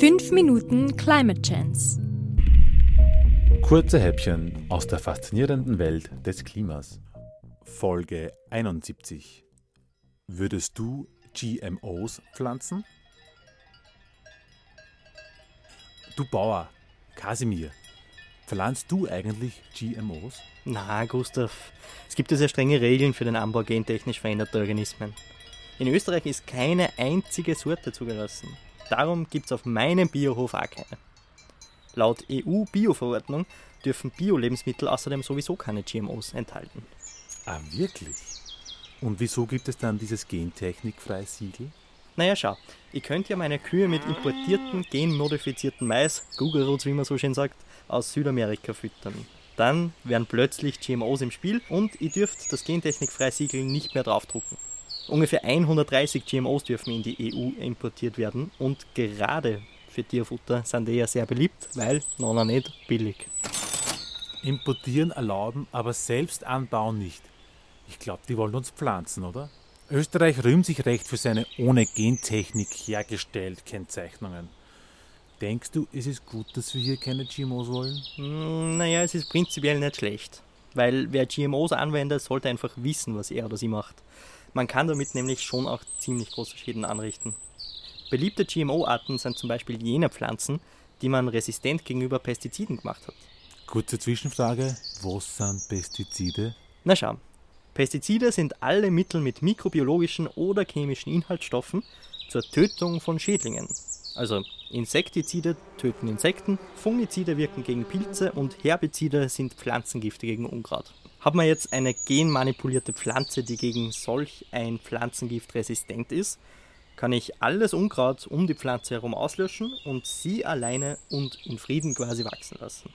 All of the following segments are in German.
5 Minuten Climate Chance. Kurze Häppchen aus der faszinierenden Welt des Klimas. Folge 71. Würdest du GMOs pflanzen? Du Bauer, Kasimir, pflanzt du eigentlich GMOs? Na, Gustav, es gibt ja sehr strenge Regeln für den Anbau gentechnisch veränderter Organismen. In Österreich ist keine einzige Sorte zugelassen. Darum gibt es auf meinem Biohof auch keine. Laut EU-Bio-Verordnung dürfen Bio-Lebensmittel außerdem sowieso keine GMOs enthalten. Ah, wirklich? Und wieso gibt es dann dieses gentechnikfreie Siegel? Naja, schau, ich könnte ja meine Kühe mit importierten, genmodifizierten Mais, Google-Roots, wie man so schön sagt, aus Südamerika füttern. Dann wären plötzlich GMOs im Spiel und ich dürfte das gentechnikfreie Siegel nicht mehr draufdrucken. Ungefähr 130 GMOs dürfen in die EU importiert werden und gerade für Tierfutter sind die ja sehr beliebt, weil noch nicht billig. Importieren erlauben, aber selbst anbauen nicht. Ich glaube, die wollen uns pflanzen, oder? Österreich rühmt sich recht für seine ohne Gentechnik hergestellt Kennzeichnungen. Denkst du, ist es gut, dass wir hier keine GMOs wollen? Hm, naja, es ist prinzipiell nicht schlecht. Weil wer GMOs anwendet, sollte einfach wissen, was er oder sie macht. Man kann damit nämlich schon auch ziemlich große Schäden anrichten. Beliebte GMO-Arten sind zum Beispiel jene Pflanzen, die man resistent gegenüber Pestiziden gemacht hat. Kurze Zwischenfrage, was sind Pestizide? Na schau, Pestizide sind alle Mittel mit mikrobiologischen oder chemischen Inhaltsstoffen zur Tötung von Schädlingen. Also Insektizide töten Insekten, Fungizide wirken gegen Pilze und Herbizide sind Pflanzengifte gegen Unkraut. Hat man jetzt eine genmanipulierte Pflanze, die gegen solch ein Pflanzengift resistent ist, kann ich alles Unkraut um die Pflanze herum auslöschen und sie alleine und in Frieden quasi wachsen lassen.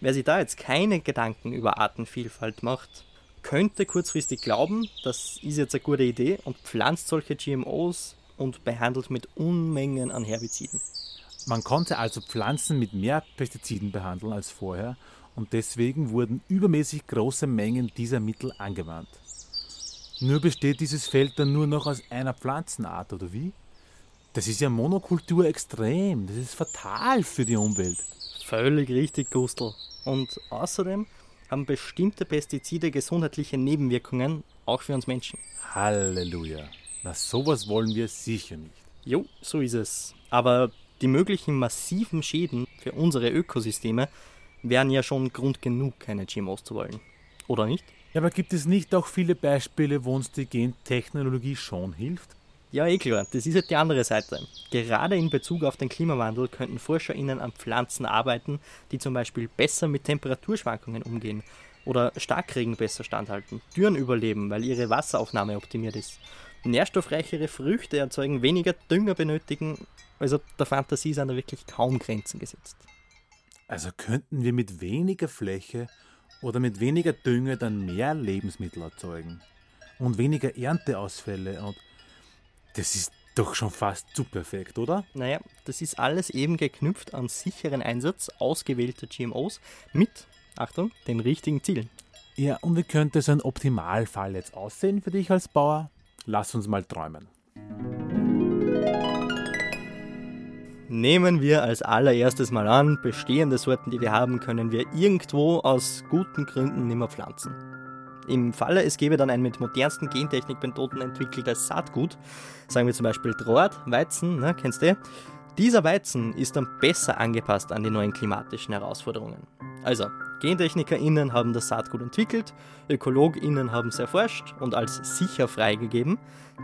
Wer sich da jetzt keine Gedanken über Artenvielfalt macht, könnte kurzfristig glauben, das ist jetzt eine gute Idee und pflanzt solche GMOs und behandelt mit Unmengen an Herbiziden. Man konnte also Pflanzen mit mehr Pestiziden behandeln als vorher und deswegen wurden übermäßig große Mengen dieser Mittel angewandt. Nur besteht dieses Feld dann nur noch aus einer Pflanzenart, oder wie? Das ist ja Monokultur extrem. Das ist fatal für die Umwelt. Völlig richtig, Gustl. Und außerdem haben bestimmte Pestizide gesundheitliche Nebenwirkungen, auch für uns Menschen. Halleluja. Na, sowas wollen wir sicher nicht. Jo, so ist es. Aber die möglichen massiven Schäden für unsere Ökosysteme wären ja schon Grund genug, keine GMOs zu wollen. Oder nicht? Ja, aber gibt es nicht auch viele Beispiele, wo uns die Gentechnologie schon hilft? Ja, eh klar, das ist halt die andere Seite. Gerade in Bezug auf den Klimawandel könnten ForscherInnen an Pflanzen arbeiten, die zum Beispiel besser mit Temperaturschwankungen umgehen oder Starkregen besser standhalten, Dürren überleben, weil ihre Wasseraufnahme optimiert ist. Nährstoffreichere Früchte erzeugen weniger Dünger benötigen, also der Fantasie sind da wirklich kaum Grenzen gesetzt. Also könnten wir mit weniger Fläche oder mit weniger Dünger dann mehr Lebensmittel erzeugen und weniger Ernteausfälle und das ist doch schon fast zu perfekt, oder? Naja, das ist alles eben geknüpft an sicheren Einsatz ausgewählter GMOs mit, Achtung, den richtigen Zielen. Ja, und wie könnte so ein Optimalfall jetzt aussehen für dich als Bauer? Lass uns mal träumen. Nehmen wir als allererstes mal an, bestehende Sorten, die wir haben, können wir irgendwo aus guten Gründen nicht mehr pflanzen. Im Falle, es gäbe dann ein mit modernsten Gentechnikmethoden entwickeltes Saatgut, sagen wir zum Beispiel Draht, Weizen, ne, kennst du? Dieser Weizen ist dann besser angepasst an die neuen klimatischen Herausforderungen. Also, GentechnikerInnen haben das Saatgut entwickelt, ÖkologInnen haben es erforscht und als sicher freigegeben.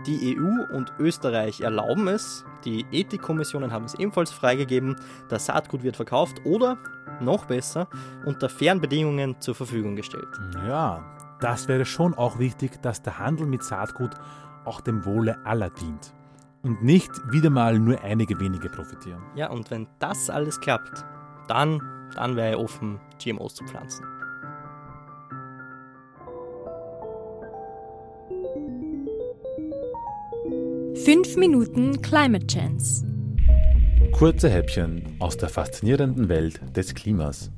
Die EU und Österreich erlauben es, die Ethikkommissionen haben es ebenfalls freigegeben, das Saatgut wird verkauft oder, noch besser, unter fairen Bedingungen zur Verfügung gestellt. Ja, das wäre schon auch wichtig, dass der Handel mit Saatgut auch dem Wohle aller dient und nicht wieder mal nur einige wenige profitieren. Ja, und wenn das alles klappt, dann, dann wäre ich offen, GMOs zu pflanzen. Fünf Minuten Climate Chance. Kurze Häppchen aus der faszinierenden Welt des Klimas.